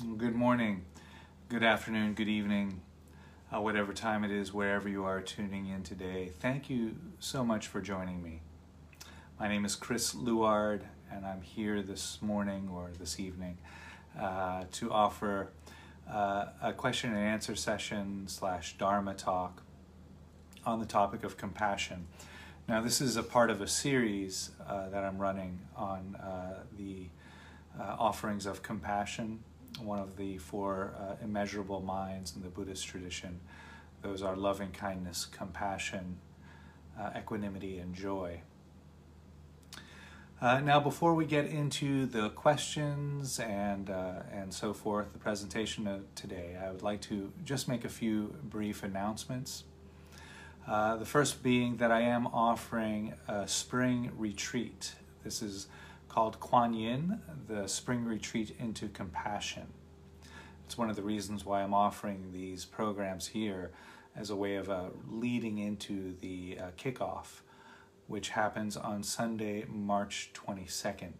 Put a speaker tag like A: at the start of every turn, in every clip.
A: Good morning, good afternoon, good evening, uh, whatever time it is, wherever you are tuning in today. Thank you so much for joining me. My name is Chris Luard, and I'm here this morning or this evening uh, to offer uh, a question and answer session slash Dharma talk on the topic of compassion. Now, this is a part of a series uh, that I'm running on uh, the uh, offerings of compassion, one of the four uh, immeasurable minds in the Buddhist tradition. Those are loving kindness, compassion, uh, equanimity, and joy. Uh, now, before we get into the questions and uh, and so forth, the presentation of today, I would like to just make a few brief announcements. Uh, the first being that I am offering a spring retreat. This is called Kuan Yin, the Spring Retreat into Compassion. It's one of the reasons why I'm offering these programs here as a way of uh, leading into the uh, kickoff which happens on Sunday, March 22nd.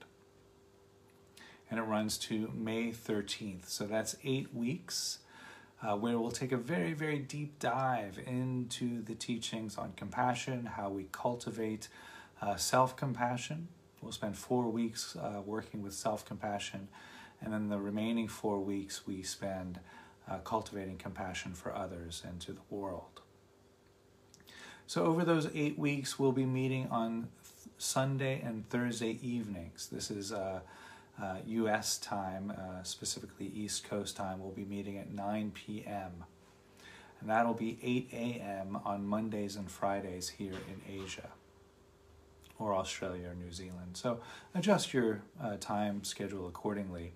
A: And it runs to May 13th. So that's eight weeks uh, where we'll take a very, very deep dive into the teachings on compassion, how we cultivate uh, self compassion. We'll spend four weeks uh, working with self compassion, and then the remaining four weeks we spend uh, cultivating compassion for others and to the world. So over those eight weeks, we'll be meeting on Sunday and Thursday evenings. This is uh, uh, U.S. time, uh, specifically East Coast time. We'll be meeting at 9 p.m. And that'll be 8 a.m. on Mondays and Fridays here in Asia or Australia or New Zealand. So adjust your uh, time schedule accordingly.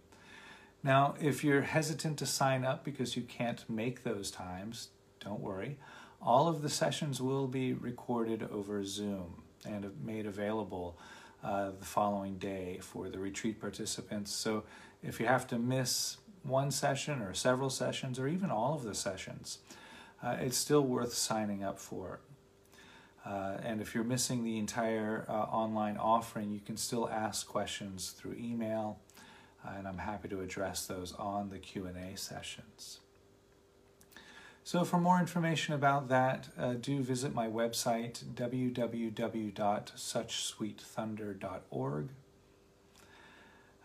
A: Now, if you're hesitant to sign up because you can't make those times, don't worry. All of the sessions will be recorded over Zoom and made available uh, the following day for the retreat participants. So if you have to miss one session or several sessions or even all of the sessions, uh, it's still worth signing up for. Uh, and if you're missing the entire uh, online offering, you can still ask questions through email, uh, and I'm happy to address those on the Q&A sessions. So for more information about that, uh, do visit my website, www.suchsweetthunder.org,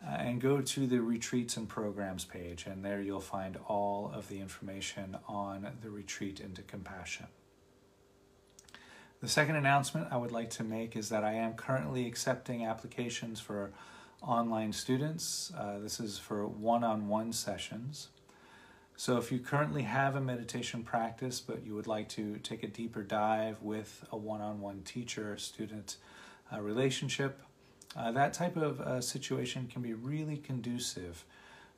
A: and go to the retreats and programs page, and there you'll find all of the information on the retreat into compassion. The second announcement I would like to make is that I am currently accepting applications for online students. Uh, this is for one on one sessions. So, if you currently have a meditation practice, but you would like to take a deeper dive with a one on one teacher student uh, relationship, uh, that type of uh, situation can be really conducive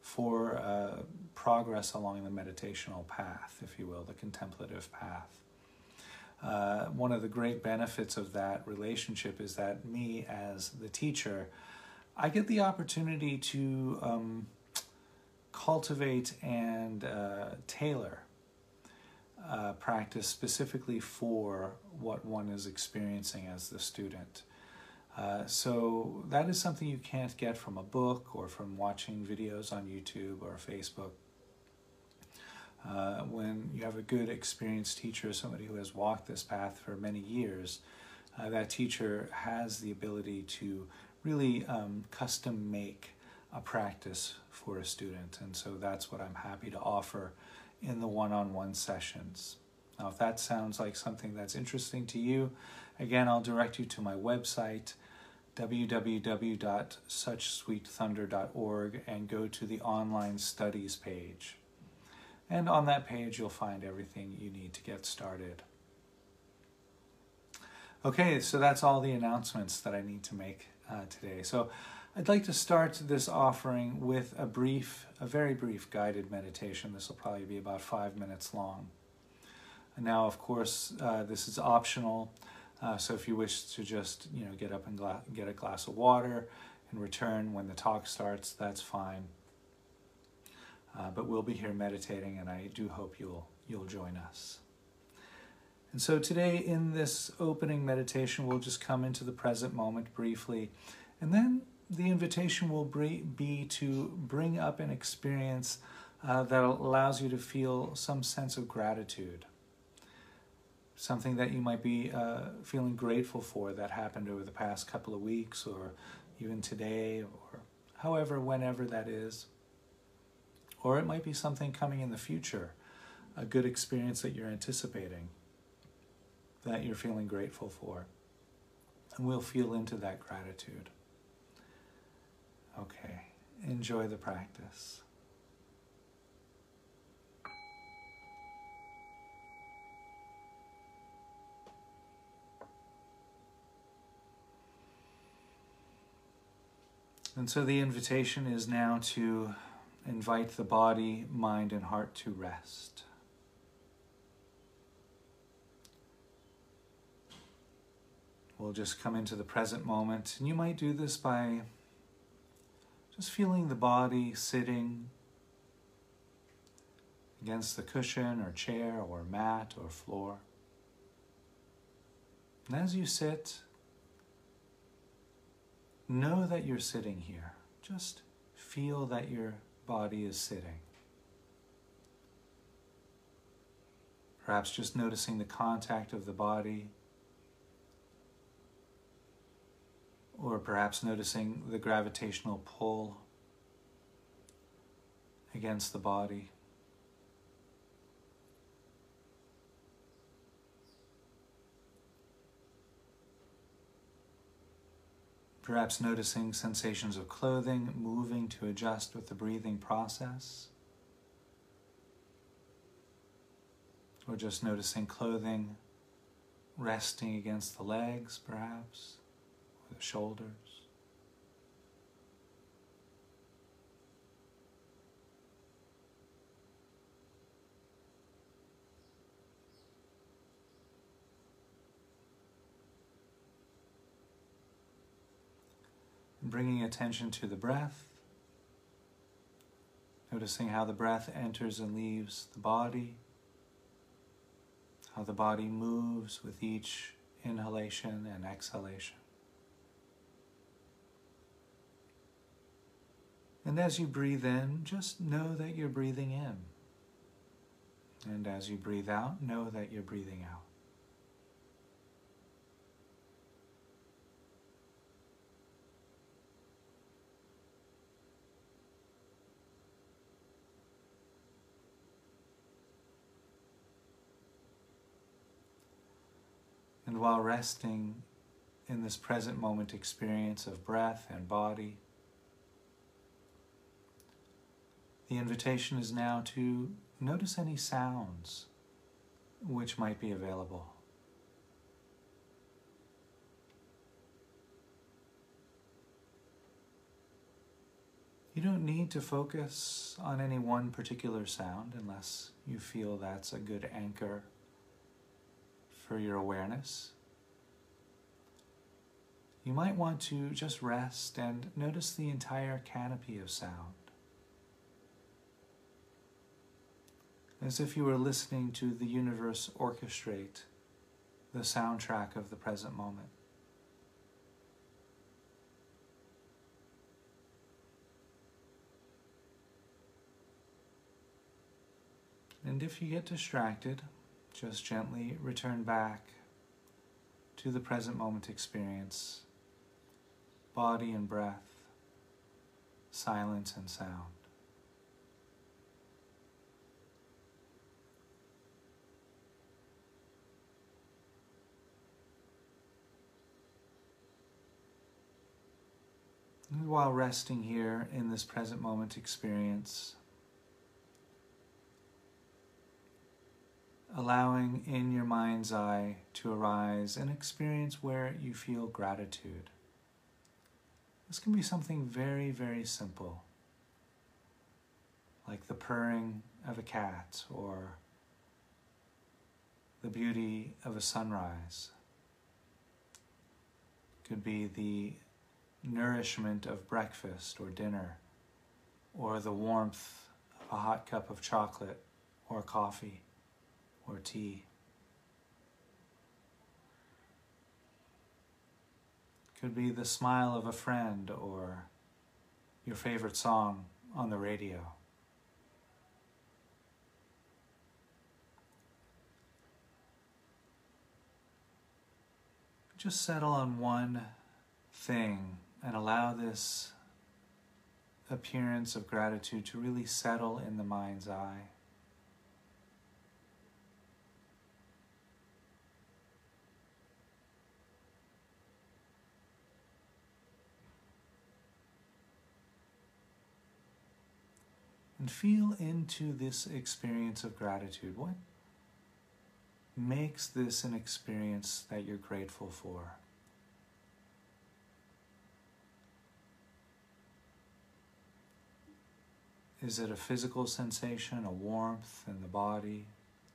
A: for uh, progress along the meditational path, if you will, the contemplative path. Uh, one of the great benefits of that relationship is that me, as the teacher, I get the opportunity to um, cultivate and uh, tailor uh, practice specifically for what one is experiencing as the student. Uh, so that is something you can't get from a book or from watching videos on YouTube or Facebook. Uh, when you have a good experienced teacher, somebody who has walked this path for many years, uh, that teacher has the ability to really um, custom make a practice for a student. And so that's what I'm happy to offer in the one on one sessions. Now, if that sounds like something that's interesting to you, again, I'll direct you to my website, www.suchsweetthunder.org, and go to the online studies page. And on that page, you'll find everything you need to get started. Okay, so that's all the announcements that I need to make uh, today. So I'd like to start this offering with a brief, a very brief guided meditation. This will probably be about five minutes long. Now, of course, uh, this is optional. Uh, so if you wish to just, you know, get up and get a glass of water and return when the talk starts, that's fine. Uh, but we'll be here meditating, and I do hope you'll you'll join us. And so today, in this opening meditation, we'll just come into the present moment briefly, and then the invitation will be to bring up an experience uh, that allows you to feel some sense of gratitude. Something that you might be uh, feeling grateful for that happened over the past couple of weeks or even today or however, whenever that is. Or it might be something coming in the future, a good experience that you're anticipating, that you're feeling grateful for. And we'll feel into that gratitude. Okay, enjoy the practice. And so the invitation is now to invite the body, mind, and heart to rest. We'll just come into the present moment. And you might do this by just feeling the body sitting against the cushion or chair or mat or floor. And as you sit, know that you're sitting here. Just feel that your body is sitting. Perhaps just noticing the contact of the body or perhaps noticing the gravitational pull against the body. Perhaps noticing sensations of clothing moving to adjust with the breathing process. Or just noticing clothing resting against the legs, perhaps or the shoulders. Bringing attention to the breath, noticing how the breath enters and leaves the body, how the body moves with each inhalation and exhalation. And as you breathe in, just know that you're breathing in. And as you breathe out, know that you're breathing out. And while resting in this present moment experience of breath and body, The invitation is now to notice any sounds which might be available. You don't need to focus on any one particular sound unless you feel that's a good anchor for your awareness. You might want to just rest and notice the entire canopy of sound. as if you were listening to the universe orchestrate the soundtrack of the present moment. And if you get distracted, just gently return back to the present moment experience, body and breath, silence and sound. while resting here in this present moment experience, allowing in your mind's eye to arise an experience where you feel gratitude. This can be something very, very simple, like the purring of a cat or the beauty of a sunrise. Could be the nourishment of breakfast or dinner, or the warmth of a hot cup of chocolate or coffee or tea. Could be the smile of a friend or your favorite song on the radio. Just settle on one thing and allow this appearance of gratitude to really settle in the mind's eye. And feel into this experience of gratitude. What makes this an experience that you're grateful for? Is it a physical sensation, a warmth in the body,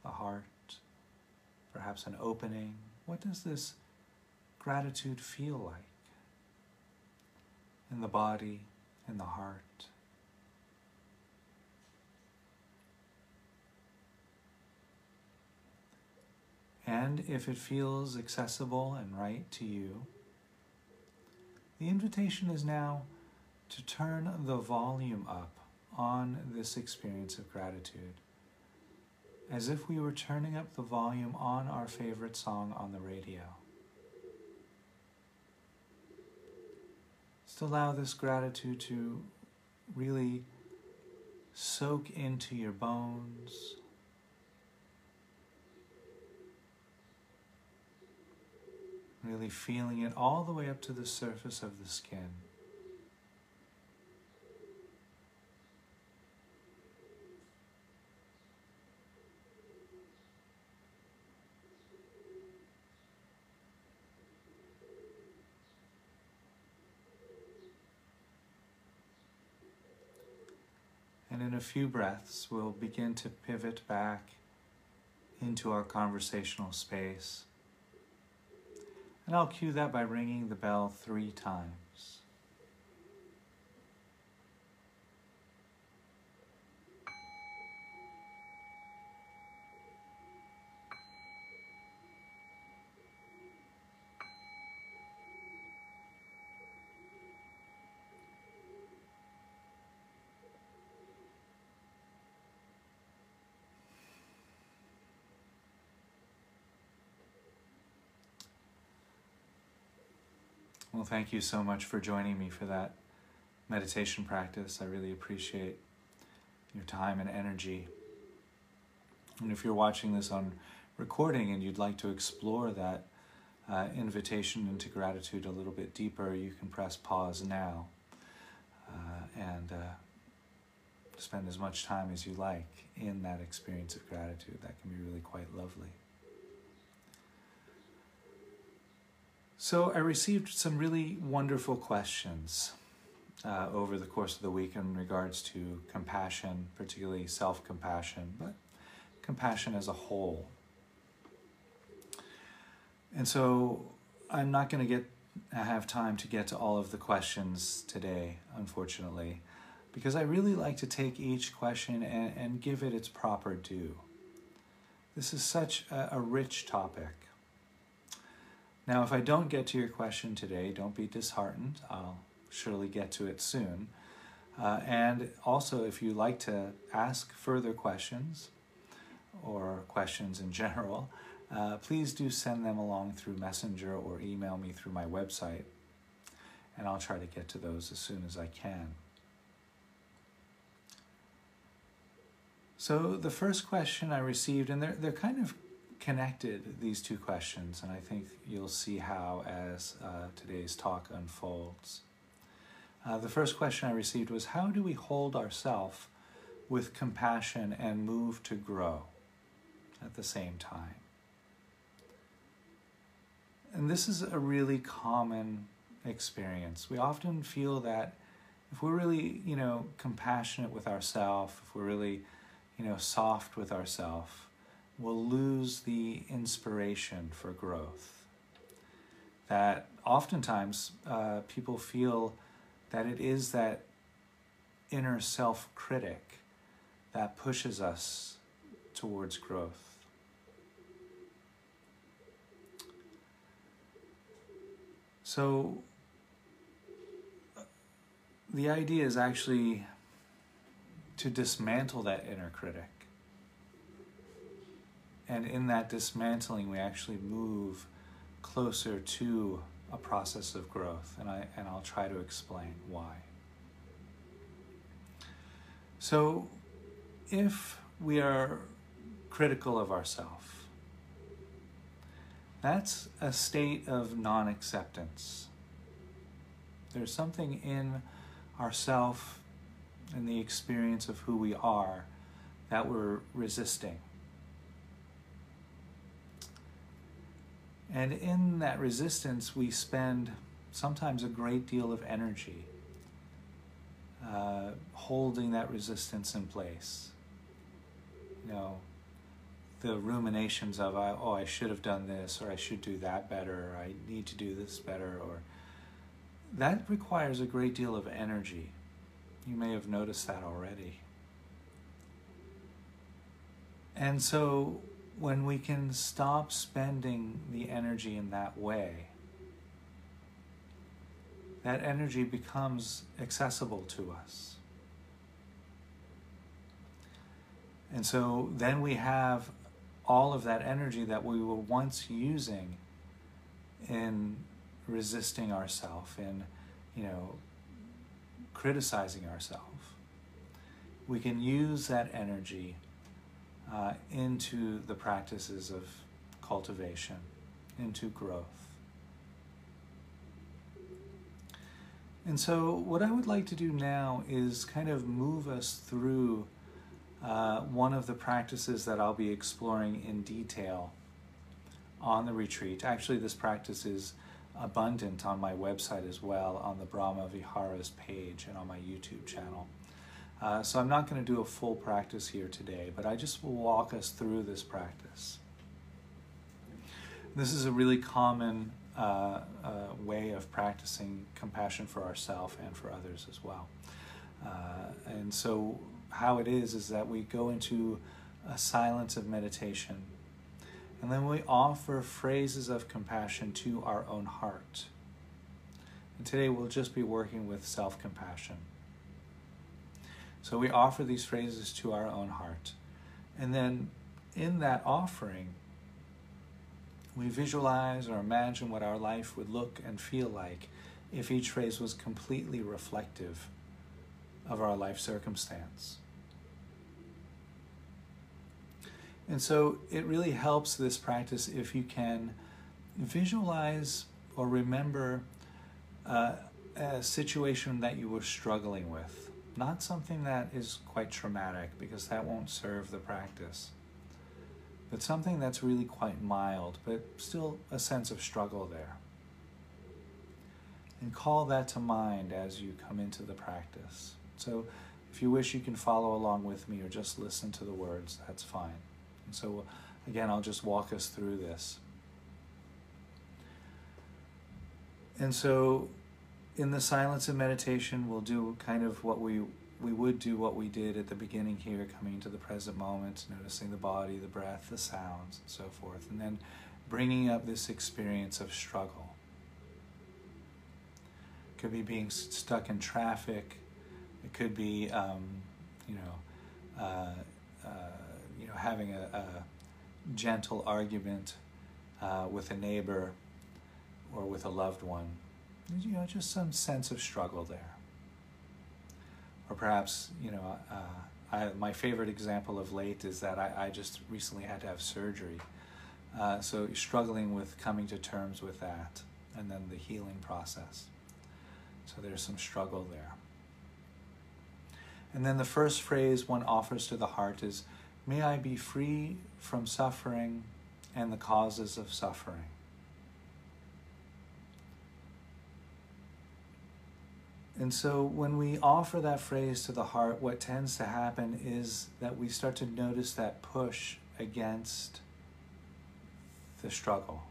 A: the heart, perhaps an opening? What does this gratitude feel like in the body, in the heart? And if it feels accessible and right to you, the invitation is now to turn the volume up on this experience of gratitude, as if we were turning up the volume on our favorite song on the radio. Just allow this gratitude to really soak into your bones Really feeling it all the way up to the surface of the skin. And in a few breaths, we'll begin to pivot back into our conversational space. And I'll cue that by ringing the bell three times. Well, thank you so much for joining me for that meditation practice. I really appreciate your time and energy. And if you're watching this on recording and you'd like to explore that uh, invitation into gratitude a little bit deeper, you can press pause now uh, and uh, spend as much time as you like in that experience of gratitude. That can be really quite lovely. So I received some really wonderful questions uh, over the course of the week in regards to compassion, particularly self compassion, but compassion as a whole. And so I'm not going to get I have time to get to all of the questions today, unfortunately, because I really like to take each question and, and give it its proper due. This is such a, a rich topic. Now, if I don't get to your question today, don't be disheartened. I'll surely get to it soon. Uh, and also, if you like to ask further questions or questions in general, uh, please do send them along through Messenger or email me through my website, and I'll try to get to those as soon as I can. So, the first question I received, and they're, they're kind of connected these two questions, and I think you'll see how as uh, today's talk unfolds. Uh, the first question I received was How do we hold ourselves with compassion and move to grow at the same time? And this is a really common experience. We often feel that if we're really, you know, compassionate with ourselves, if we're really, you know, soft with ourselves, will lose the inspiration for growth. That oftentimes uh, people feel that it is that inner self critic that pushes us towards growth. So, the idea is actually to dismantle that inner critic. And in that dismantling, we actually move closer to a process of growth. And, I, and I'll try to explain why. So, if we are critical of ourselves, that's a state of non acceptance. There's something in ourself and the experience of who we are that we're resisting. And in that resistance, we spend sometimes a great deal of energy uh, holding that resistance in place. You know, the ruminations of, oh, I should have done this, or I should do that better, or I need to do this better, or that requires a great deal of energy. You may have noticed that already. And so when we can stop spending the energy in that way, that energy becomes accessible to us. And so then we have all of that energy that we were once using in resisting ourselves, in, you know, criticizing ourselves. We can use that energy uh, into the practices of cultivation, into growth. And so, what I would like to do now is kind of move us through uh, one of the practices that I'll be exploring in detail on the retreat. Actually, this practice is abundant on my website as well, on the Brahma Viharas page and on my YouTube channel. Uh, so I'm not going to do a full practice here today, but I just will walk us through this practice. This is a really common uh, uh, way of practicing compassion for ourselves and for others as well. Uh, and so, how it is is that we go into a silence of meditation and then we offer phrases of compassion to our own heart. And today we'll just be working with self compassion. So we offer these phrases to our own heart. And then in that offering, we visualize or imagine what our life would look and feel like if each phrase was completely reflective of our life circumstance. And so it really helps this practice if you can visualize or remember uh, a situation that you were struggling with. Not something that is quite traumatic because that won't serve the practice, but something that's really quite mild, but still a sense of struggle there. And call that to mind as you come into the practice. So if you wish, you can follow along with me or just listen to the words, that's fine. And so, again, I'll just walk us through this. And so, in the silence of meditation, we'll do kind of what we we would do what we did at the beginning here, coming to the present moment, noticing the body, the breath, the sounds, and so forth, and then bringing up this experience of struggle. It could be being stuck in traffic. It could be, um, you know, uh, uh, you know, having a, a gentle argument uh, with a neighbor or with a loved one. You know, just some sense of struggle there. Or perhaps, you know, uh, I, my favorite example of late is that I, I just recently had to have surgery. Uh, so struggling with coming to terms with that and then the healing process. So there's some struggle there. And then the first phrase one offers to the heart is May I be free from suffering and the causes of suffering. And so when we offer that phrase to the heart, what tends to happen is that we start to notice that push against the struggle.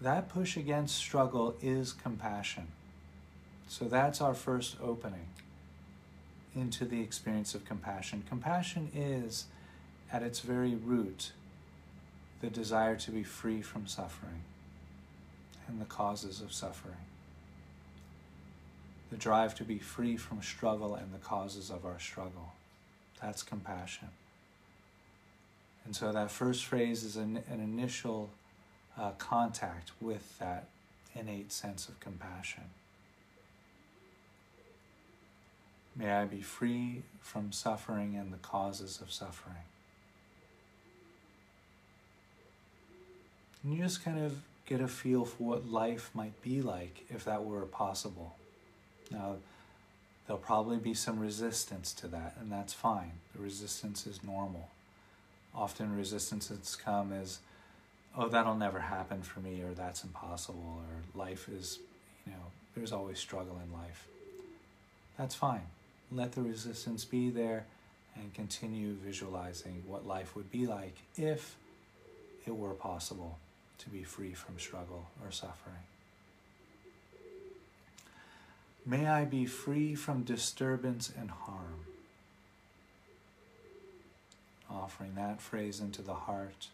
A: That push against struggle is compassion. So that's our first opening into the experience of compassion. Compassion is, at its very root, the desire to be free from suffering and the causes of suffering. The drive to be free from struggle and the causes of our struggle. That's compassion. And so that first phrase is an, an initial uh, contact with that innate sense of compassion. May I be free from suffering and the causes of suffering. And you just kind of get a feel for what life might be like if that were possible. Now, there'll probably be some resistance to that, and that's fine. The resistance is normal. Often, resistances come as, oh, that'll never happen for me, or that's impossible, or life is, you know, there's always struggle in life. That's fine. Let the resistance be there and continue visualizing what life would be like if it were possible to be free from struggle or suffering. May I be free from disturbance and harm. Offering that phrase into the heart,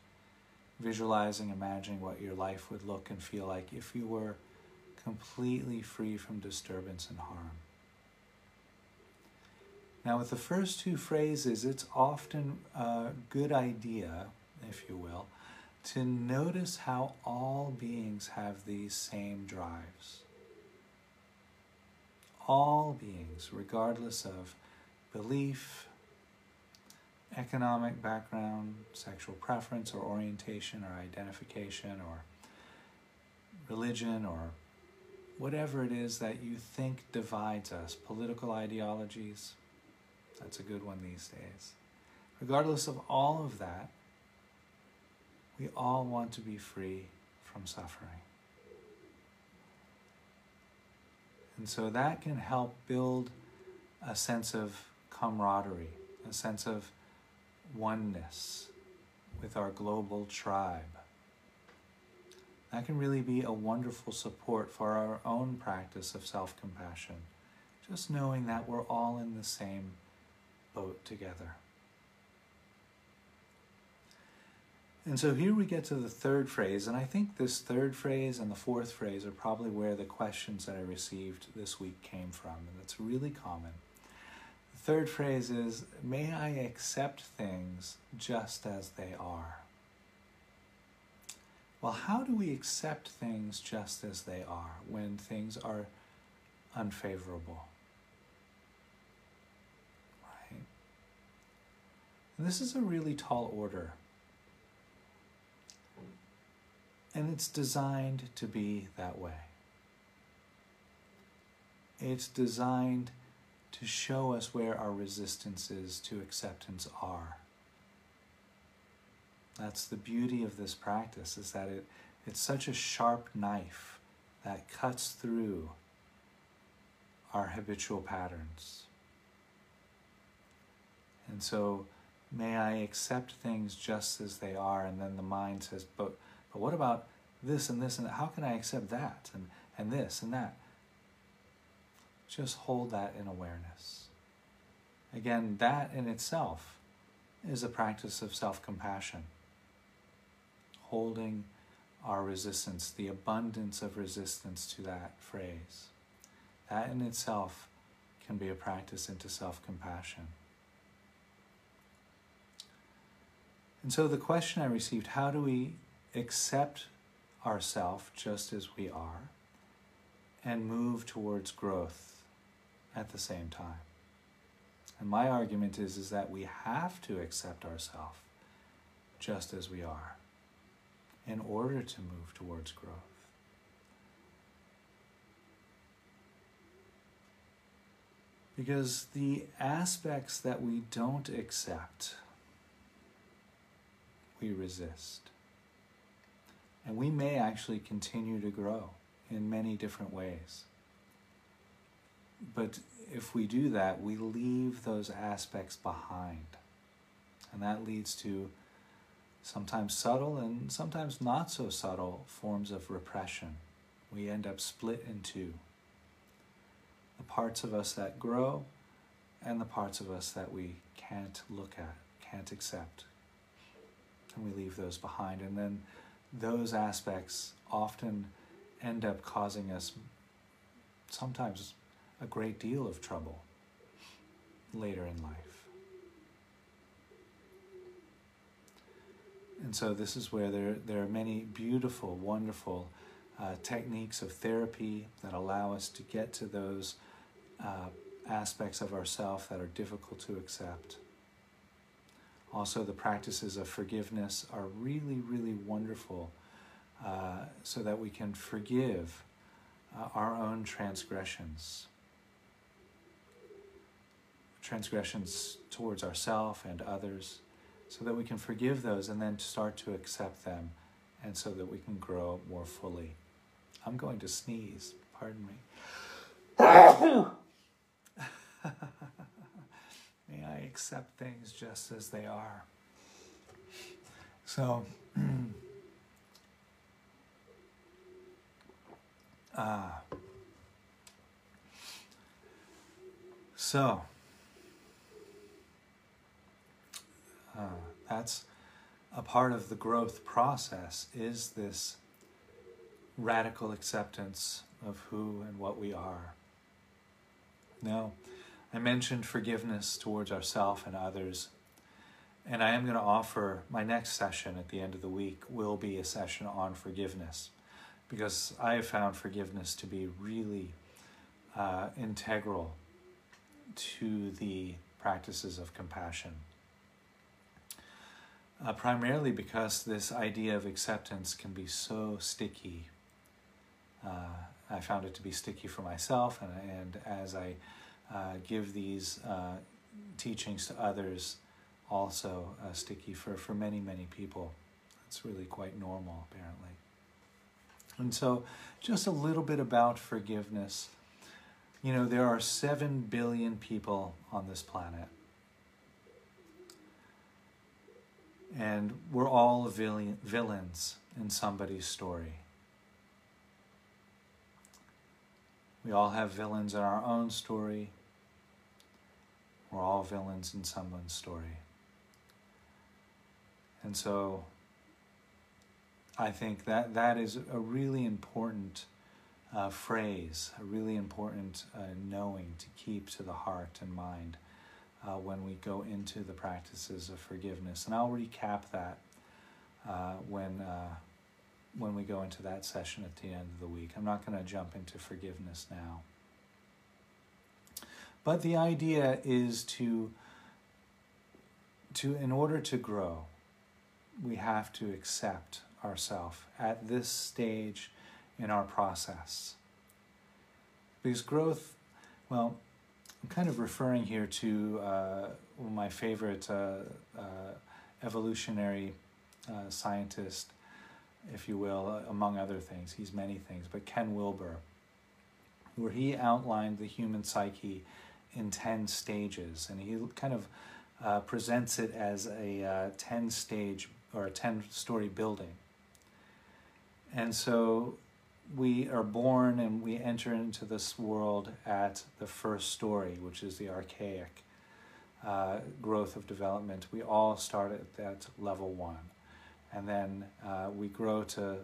A: visualizing, imagining what your life would look and feel like if you were completely free from disturbance and harm. Now, with the first two phrases, it's often a good idea, if you will, to notice how all beings have these same drives. All beings, regardless of belief, economic background, sexual preference or orientation or identification or religion or whatever it is that you think divides us, political ideologies, that's a good one these days. Regardless of all of that, we all want to be free from suffering. And so that can help build a sense of camaraderie, a sense of oneness with our global tribe. That can really be a wonderful support for our own practice of self compassion, just knowing that we're all in the same boat together. And so here we get to the third phrase, and I think this third phrase and the fourth phrase are probably where the questions that I received this week came from, and it's really common. The third phrase is May I accept things just as they are? Well, how do we accept things just as they are when things are unfavorable? Right? And this is a really tall order And it's designed to be that way. It's designed to show us where our resistances to acceptance are. That's the beauty of this practice is that it, it's such a sharp knife that cuts through our habitual patterns. And so may I accept things just as they are and then the mind says but but what about this and this and that? How can I accept that and, and this and that? Just hold that in awareness. Again, that in itself is a practice of self compassion. Holding our resistance, the abundance of resistance to that phrase. That in itself can be a practice into self compassion. And so the question I received how do we accept ourself just as we are and move towards growth at the same time. And my argument is, is that we have to accept ourselves just as we are in order to move towards growth. Because the aspects that we don't accept, we resist. And we may actually continue to grow in many different ways. But if we do that, we leave those aspects behind. And that leads to sometimes subtle and sometimes not so subtle forms of repression. We end up split in two the parts of us that grow and the parts of us that we can't look at, can't accept. And we leave those behind. And then those aspects often end up causing us sometimes a great deal of trouble later in life. And so, this is where there, there are many beautiful, wonderful uh, techniques of therapy that allow us to get to those uh, aspects of ourself that are difficult to accept. Also, the practices of forgiveness are really, really wonderful uh, so that we can forgive uh, our own transgressions. Transgressions towards ourselves and others, so that we can forgive those and then start to accept them, and so that we can grow more fully. I'm going to sneeze, pardon me. May I accept things just as they are. So, ah. So, uh, that's a part of the growth process is this radical acceptance of who and what we are. Now, I mentioned forgiveness towards ourselves and others, and I am going to offer my next session at the end of the week will be a session on forgiveness because I have found forgiveness to be really uh, integral to the practices of compassion. Uh, primarily because this idea of acceptance can be so sticky uh, I found it to be sticky for myself, and, and as I uh, give these uh, teachings to others, also uh, sticky for, for many, many people. It's really quite normal, apparently. And so, just a little bit about forgiveness. You know, there are 7 billion people on this planet. And we're all villains in somebody's story. We all have villains in our own story. We're all villains in someone's story. And so I think that that is a really important uh, phrase, a really important uh, knowing to keep to the heart and mind uh, when we go into the practices of forgiveness. And I'll recap that uh, when uh, when we go into that session at the end of the week. I'm not going to jump into forgiveness now. But the idea is to, to in order to grow, we have to accept ourselves at this stage in our process. Because growth, well, I'm kind of referring here to uh, my favorite uh, uh, evolutionary uh, scientist, if you will, among other things. He's many things, but Ken Wilber, where he outlined the human psyche in 10 stages, and he kind of uh, presents it as a uh, 10 stage or a 10 story building. And so we are born and we enter into this world at the first story, which is the archaic uh, growth of development. We all start at that level one. And then uh, we grow to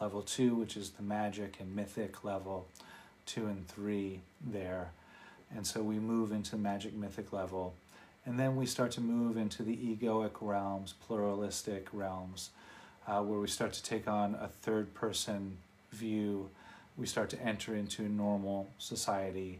A: level two, which is the magic and mythic level, two and three there. And so we move into magic mythic level. And then we start to move into the egoic realms, pluralistic realms, uh, where we start to take on a third person view. We start to enter into normal society.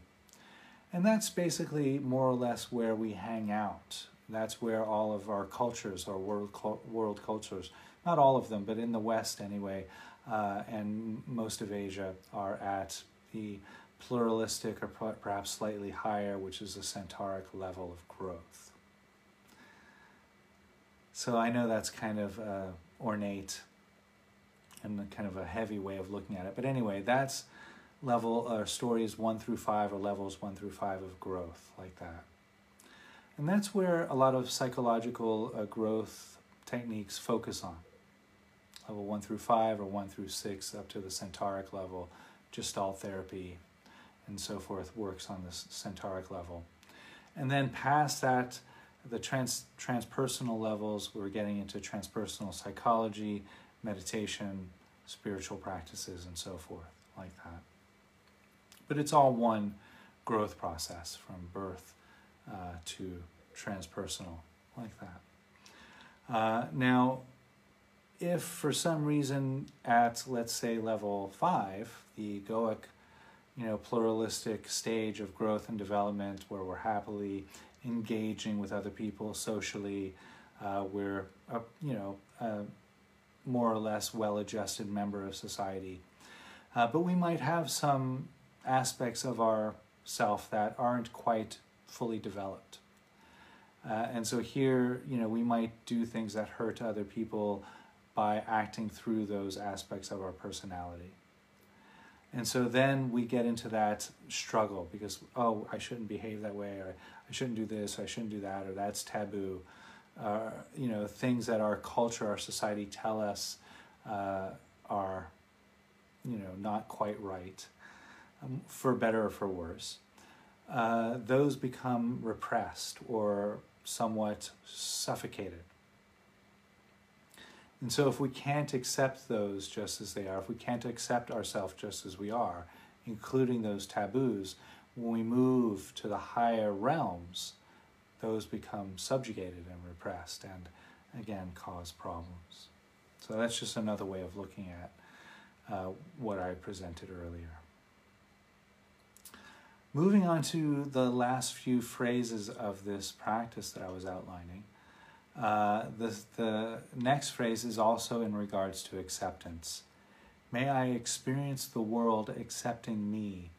A: And that's basically more or less where we hang out. That's where all of our cultures, our world, world cultures, not all of them, but in the West anyway, uh, and most of Asia are at the pluralistic or perhaps slightly higher, which is a centauric level of growth. So I know that's kind of uh, ornate and kind of a heavy way of looking at it. But anyway, that's level or uh, stories one through five or levels one through five of growth, like that. And that's where a lot of psychological uh, growth techniques focus on level one through five or one through six up to the centauric level, gestalt therapy and so forth works on this centauric level. And then past that, the trans, transpersonal levels, we're getting into transpersonal psychology, meditation, spiritual practices, and so forth, like that. But it's all one growth process from birth uh, to transpersonal, like that. Uh, now, if for some reason at let's say level five, the egoic, you know, pluralistic stage of growth and development, where we're happily engaging with other people socially, uh, we're a, you know a more or less well-adjusted member of society, uh, but we might have some aspects of our self that aren't quite fully developed. Uh, and so here, you know, we might do things that hurt other people by acting through those aspects of our personality. And so then we get into that struggle because, oh, I shouldn't behave that way, or I shouldn't do this, or I shouldn't do that, or that's taboo. Uh, you know, things that our culture, our society tell us uh, are, you know, not quite right, um, for better or for worse. Uh, those become repressed or somewhat suffocated. And so, if we can't accept those just as they are, if we can't accept ourselves just as we are, including those taboos, when we move to the higher realms, those become subjugated and repressed and again cause problems. So, that's just another way of looking at uh, what I presented earlier. Moving on to the last few phrases of this practice that I was outlining. Uh, the, the next phrase is also in regards to acceptance. May I experience the world accepting me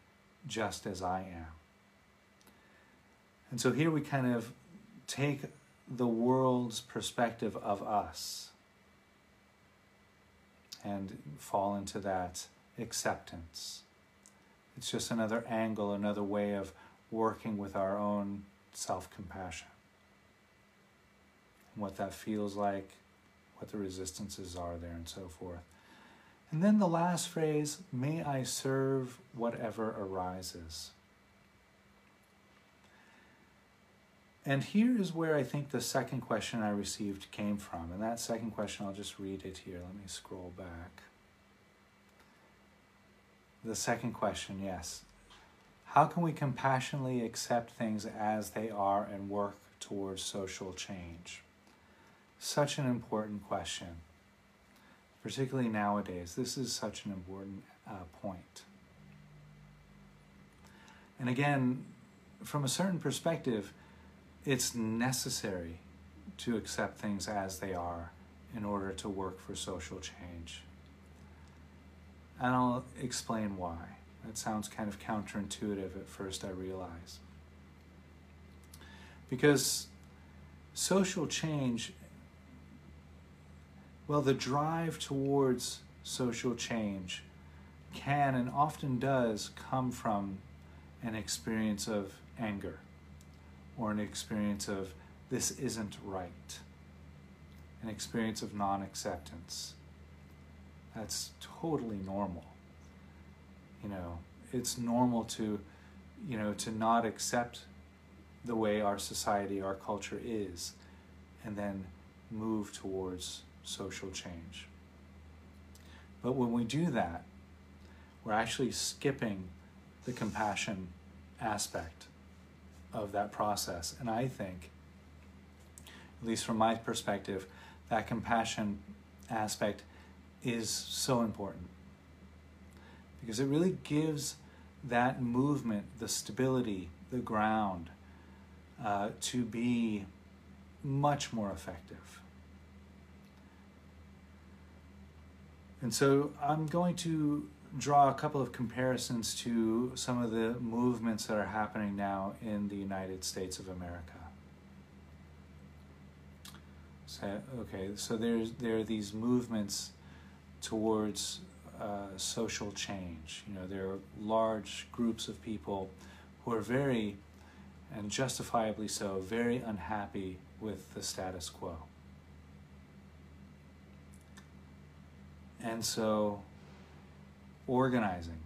A: just as I am. And so here we kind of take the world's perspective of us and fall into that acceptance. It's just another angle, another way of working with our own self compassion what that feels like, what the resistances are there, and so forth. And then the last phrase, may I serve whatever arises. And here is where I think the second question I received came from. And that second question, I'll just read it here. Let me scroll back. The second question, yes. How can we compassionately accept things as they are and work towards social change? Such an important question, particularly nowadays. This is such an important uh, point. And again, from a certain perspective, it's necessary to accept things as they are in order to work for social change. And I'll explain why. That sounds kind of counterintuitive at first, I realize. Because social change well, the drive towards social change can and often does come from an experience of anger or an experience of this isn't right, an experience of non acceptance. That's totally normal. You know, it's normal to, you know, to not accept the way our society, our culture is, and then move towards social change. But when we do that, we're actually skipping the compassion aspect of that process. And I think, at least from my perspective, that compassion aspect is so important because it really gives that movement the stability, the ground uh, to be much more effective. And so I'm going to draw a couple of comparisons to some of the movements that are happening now in the United States of America. So, okay, so there's there are these movements towards uh, social change. You know, there are large groups of people who are very, and justifiably so, very unhappy with the status quo. And so, organizing.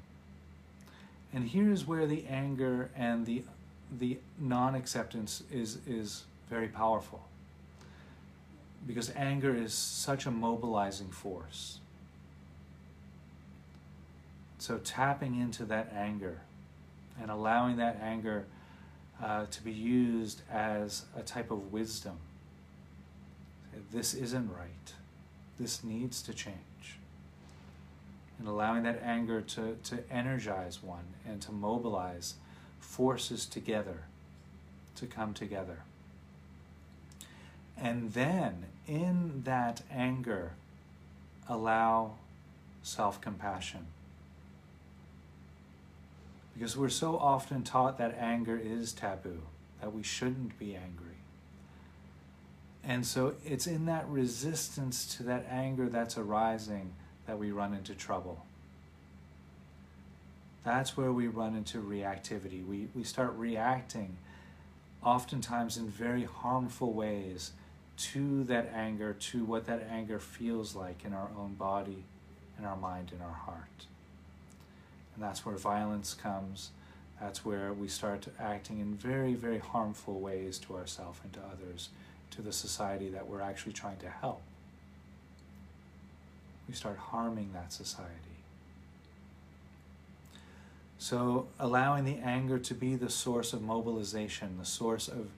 A: And here's where the anger and the the non-acceptance is is very powerful. Because anger is such a mobilizing force. So tapping into that anger, and allowing that anger uh, to be used as a type of wisdom. This isn't right. This needs to change. And allowing that anger to, to energize one and to mobilize forces together to come together. And then in that anger, allow self compassion. Because we're so often taught that anger is taboo, that we shouldn't be angry. And so it's in that resistance to that anger that's arising that we run into trouble. That's where we run into reactivity. We, we start reacting oftentimes in very harmful ways to that anger, to what that anger feels like in our own body, in our mind, in our heart. And that's where violence comes. That's where we start acting in very, very harmful ways to ourselves and to others, to the society that we're actually trying to help. We start harming that society. So, allowing the anger to be the source of mobilization, the source of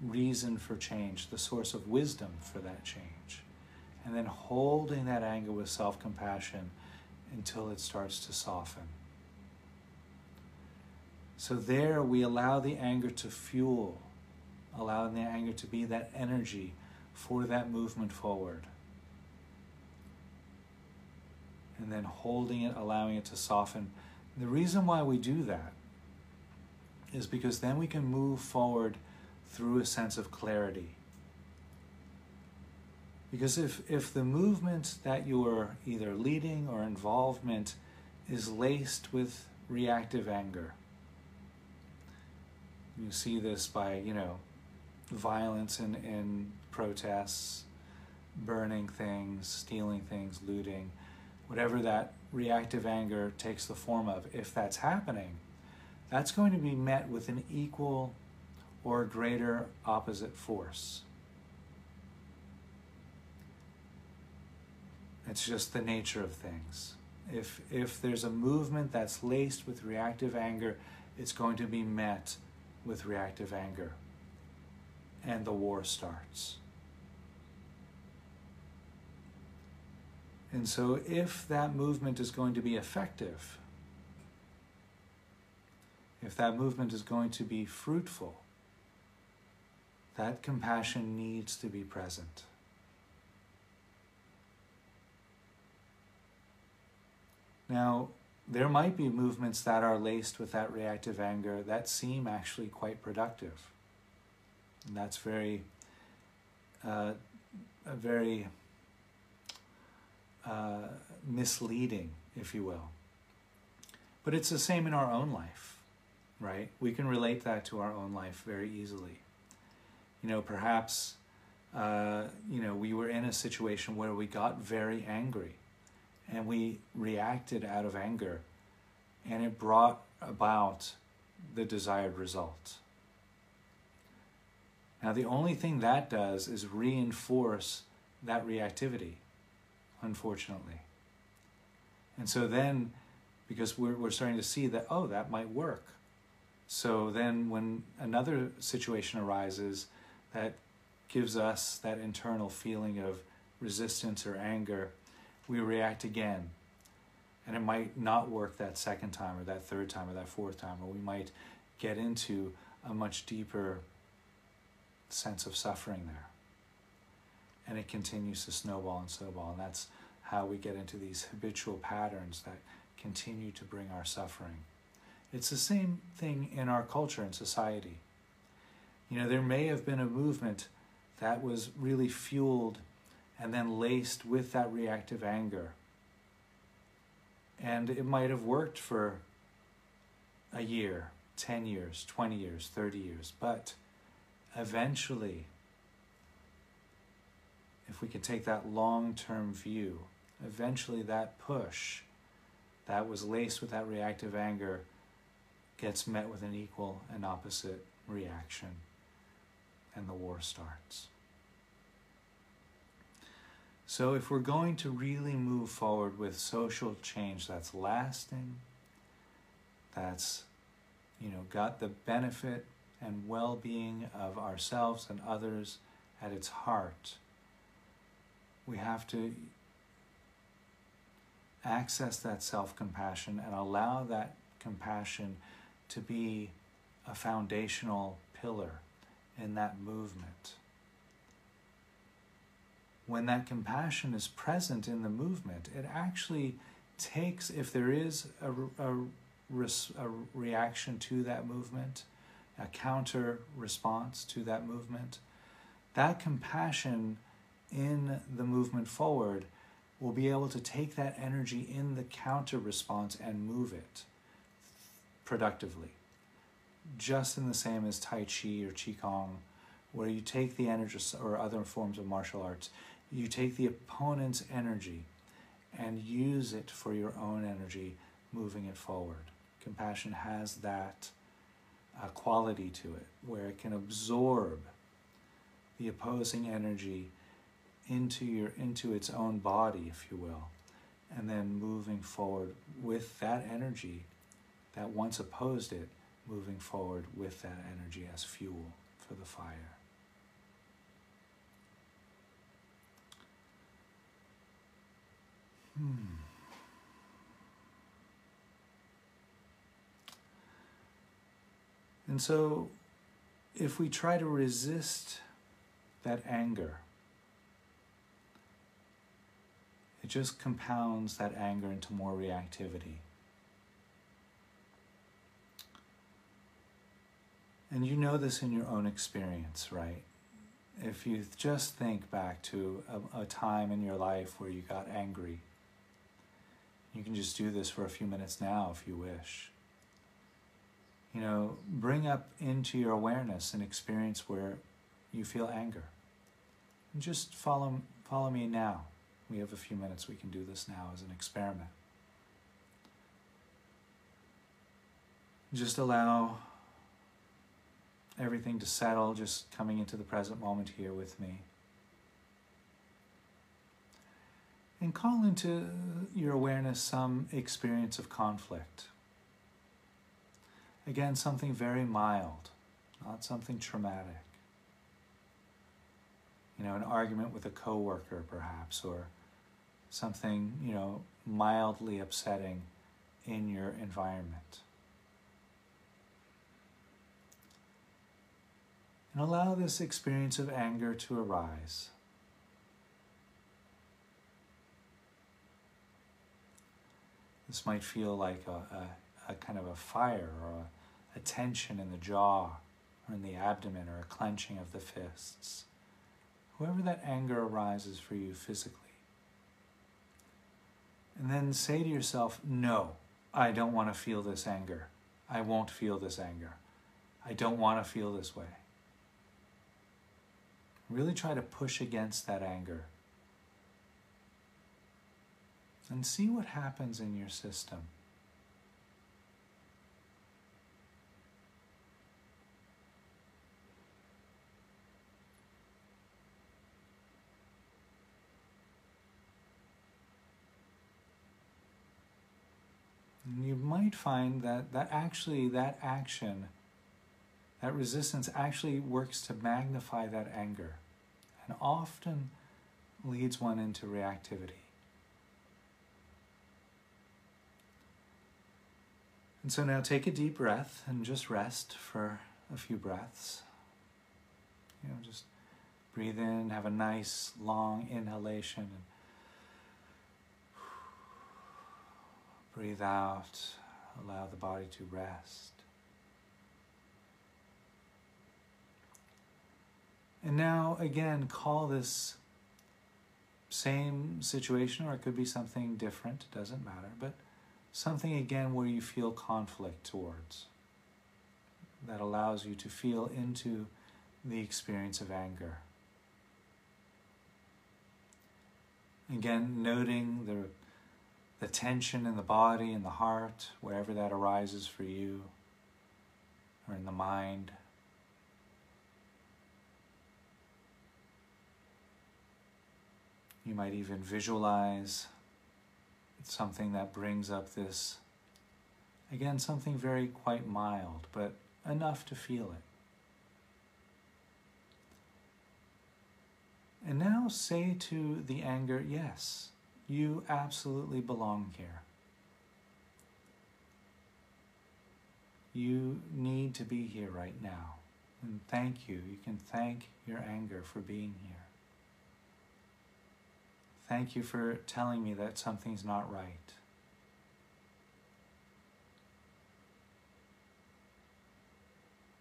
A: reason for change, the source of wisdom for that change. And then holding that anger with self compassion until it starts to soften. So, there we allow the anger to fuel, allowing the anger to be that energy for that movement forward. And then holding it, allowing it to soften. The reason why we do that is because then we can move forward through a sense of clarity. Because if, if the movement that you're either leading or involvement is laced with reactive anger, you see this by, you know, violence in, in protests, burning things, stealing things, looting, whatever that reactive anger takes the form of, if that's happening, that's going to be met with an equal or greater opposite force. It's just the nature of things. If, if there's a movement that's laced with reactive anger, it's going to be met with reactive anger. And the war starts. And so, if that movement is going to be effective, if that movement is going to be fruitful, that compassion needs to be present. Now, there might be movements that are laced with that reactive anger that seem actually quite productive. And that's very, uh, very uh, misleading, if you will. But it's the same in our own life, right? We can relate that to our own life very easily you know, perhaps, uh, you know, we were in a situation where we got very angry and we reacted out of anger and it brought about the desired result. Now, the only thing that does is reinforce that reactivity, unfortunately. And so then, because we're, we're starting to see that, oh, that might work. So then, when another situation arises, that gives us that internal feeling of resistance or anger, we react again. And it might not work that second time or that third time or that fourth time, or we might get into a much deeper sense of suffering there. And it continues to snowball and snowball. And that's how we get into these habitual patterns that continue to bring our suffering. It's the same thing in our culture and society. You know, there may have been a movement that was really fueled and then laced with that reactive anger. And it might have worked for a year, 10 years, 20 years, 30 years, but eventually, if we can take that long term view, eventually that push that was laced with that reactive anger gets met with an equal and opposite reaction and the war starts. So, if we're going to really move forward with social change that's lasting, that's you know, got the benefit and well-being of ourselves and others at its heart. We have to access that self-compassion and allow that compassion to be a foundational pillar in that movement. When that compassion is present in the movement, it actually takes, if there is a, a, a reaction to that movement, a counter response to that movement, that compassion in the movement forward will be able to take that energy in the counter response and move it productively. Just in the same as Tai Chi or Qigong, where you take the energy, or other forms of martial arts, you take the opponent's energy and use it for your own energy, moving it forward. Compassion has that uh, quality to it, where it can absorb the opposing energy into your into its own body, if you will, and then moving forward with that energy that once opposed it, moving forward with that energy as fuel for the fire. Hmm. And so, if we try to resist that anger, it just compounds that anger into more reactivity. And you know this in your own experience, right? If you just think back to a, a, time in your life where you got angry, you can just do this for a few minutes now if you wish. You know, bring up into your awareness an experience where you feel anger. And just follow, follow me now. We have a few minutes. We can do this now as an experiment. Just allow everything to settle, just coming into the present moment here with me. And call into your awareness some experience of conflict. Again, something very mild, not something traumatic. You know, an argument with a coworker, perhaps, or something, you know, mildly upsetting in your environment. And allow this experience of anger to arise. This might feel like a, a, a kind of a fire or a, a tension in the jaw or in the abdomen or a clenching of the fists. Whoever that anger arises for you physically. And then say to yourself, no, I don't want to feel this anger. I won't feel this anger. I don't want to feel this way. Really try to push against that anger and see what happens in your system. And you might find that, that actually that action, that resistance actually works to magnify that anger and often leads one into reactivity. And so now take a deep breath and just rest for a few breaths. You know, just breathe in, have a nice long inhalation, breathe out, allow the body to rest. And now, again, call this same situation, or it could be something different, doesn't matter, but something again where you feel conflict towards that allows you to feel into the experience of anger. Again, noting the, the tension in the body and the heart, wherever that arises for you, or in the mind. You might even visualize something that brings up this Again, something very quite mild, but enough to feel it. And now say to the anger, yes, you absolutely belong here. You need to be here right now. And thank you. You can thank your anger for being here. Thank you for telling me that something's not right.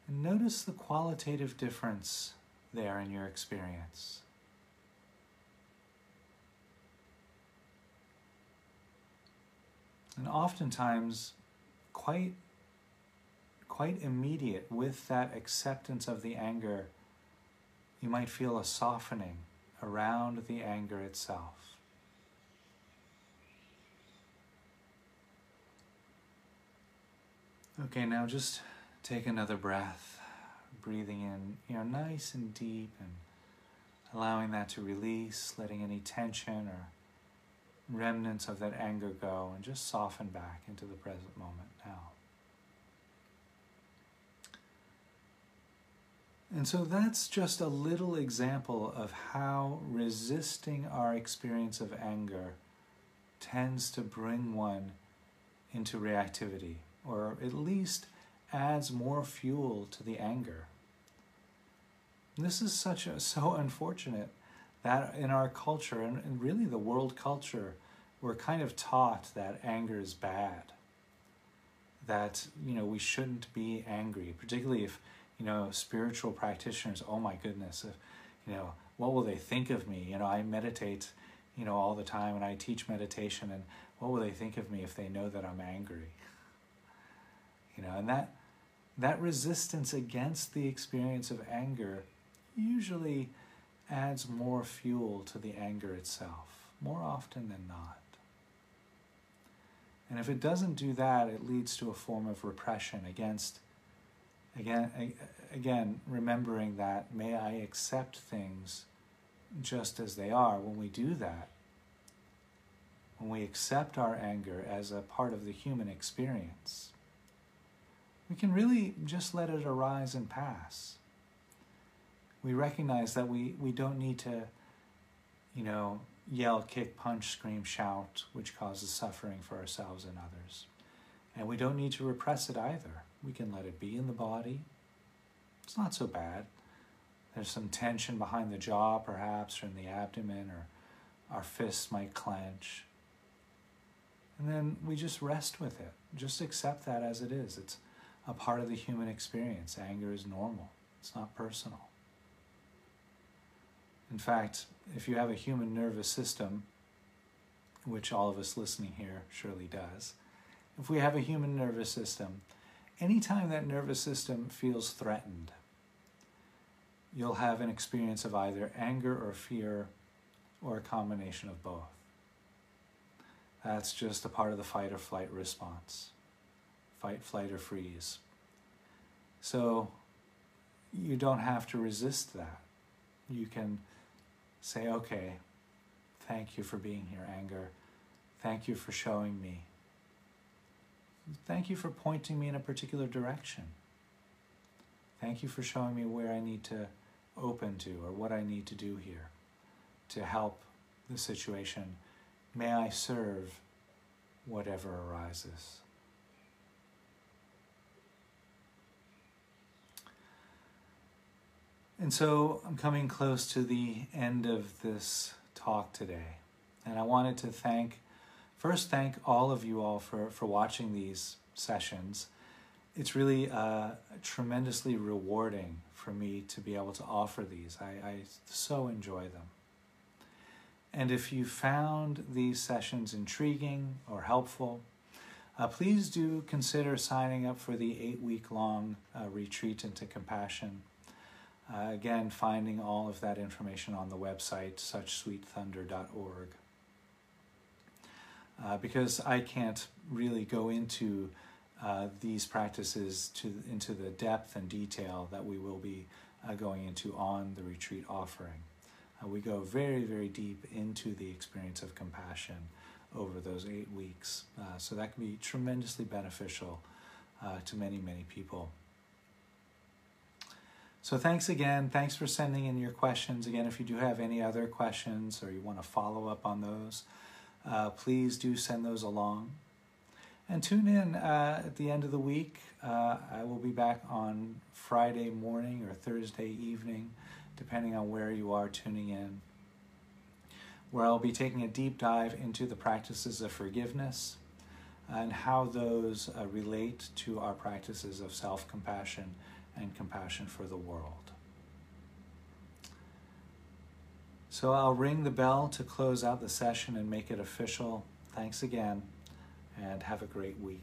A: And notice the qualitative difference there in your experience. And oftentimes, quite, quite immediate with that acceptance of the anger, you might feel a softening around the anger itself. Okay, now just take another breath, breathing in, you know, nice and deep and allowing that to release, letting any tension or remnants of that anger go and just soften back into the present moment now. And so that's just a little example of how resisting our experience of anger tends to bring one into reactivity, or at least adds more fuel to the anger. this is such a so unfortunate that in our culture and, and really the world culture, we're kind of taught that anger is bad. That you know we shouldn't be angry, particularly if you know spiritual practitioners. Oh my goodness, if, you know what will they think of me? You know I meditate, you know all the time, and I teach meditation, and what will they think of me if they know that I'm angry? You know, and that that resistance against the experience of anger usually adds more fuel to the anger itself, more often than not. And if it doesn't do that, it leads to a form of repression against, again, again, remembering that may I accept things just as they are. When we do that, when we accept our anger as a part of the human experience, we can really just let it arise and pass we recognize that we, we don't need to, you know, yell, kick, punch, scream, shout, which causes suffering for ourselves and others. And we don't need to repress it either. We can let it be in the body. It's not so bad. There's some tension behind the jaw, perhaps, or in the abdomen, or our fists might clench. And then we just rest with it. Just accept that as it is. It's a part of the human experience. Anger is normal, it's not personal. In fact, if you have a human nervous system, which all of us listening here surely does, if we have a human nervous system, anytime that nervous system feels threatened, you'll have an experience of either anger or fear or a combination of both. That's just a part of the fight or flight response fight, flight, or freeze. So you don't have to resist that. You can Say, okay, thank you for being here, anger. Thank you for showing me. Thank you for pointing me in a particular direction. Thank you for showing me where I need to open to or what I need to do here to help the situation. May I serve whatever arises. And so I'm coming close to the end of this talk today. And I wanted to thank, first, thank all of you all for, for watching these sessions. It's really uh, tremendously rewarding for me to be able to offer these. I, I so enjoy them. And if you found these sessions intriguing or helpful, uh, please do consider signing up for the eight week long uh, retreat into compassion. Uh, again, finding all of that information on the website, suchsweetthunder.org. Uh, because I can't really go into uh, these practices to into the depth and detail that we will be uh, going into on the retreat offering. Uh, we go very, very deep into the experience of compassion over those eight weeks. Uh, so that can be tremendously beneficial to many, many people. So thanks again. Thanks for sending in your questions. Again, if you do have any other questions or you want to follow up on those, uh, please do send those along. And tune in uh, at the end of the week. Uh, I will be back on Friday morning or Thursday evening, depending on where you are tuning in, where I'll be taking a deep dive into the practices of forgiveness and how those uh, relate to our practices of self compassion and compassion for the world. So I'll ring the bell to close out the session and make it official. Thanks again, and have a great week.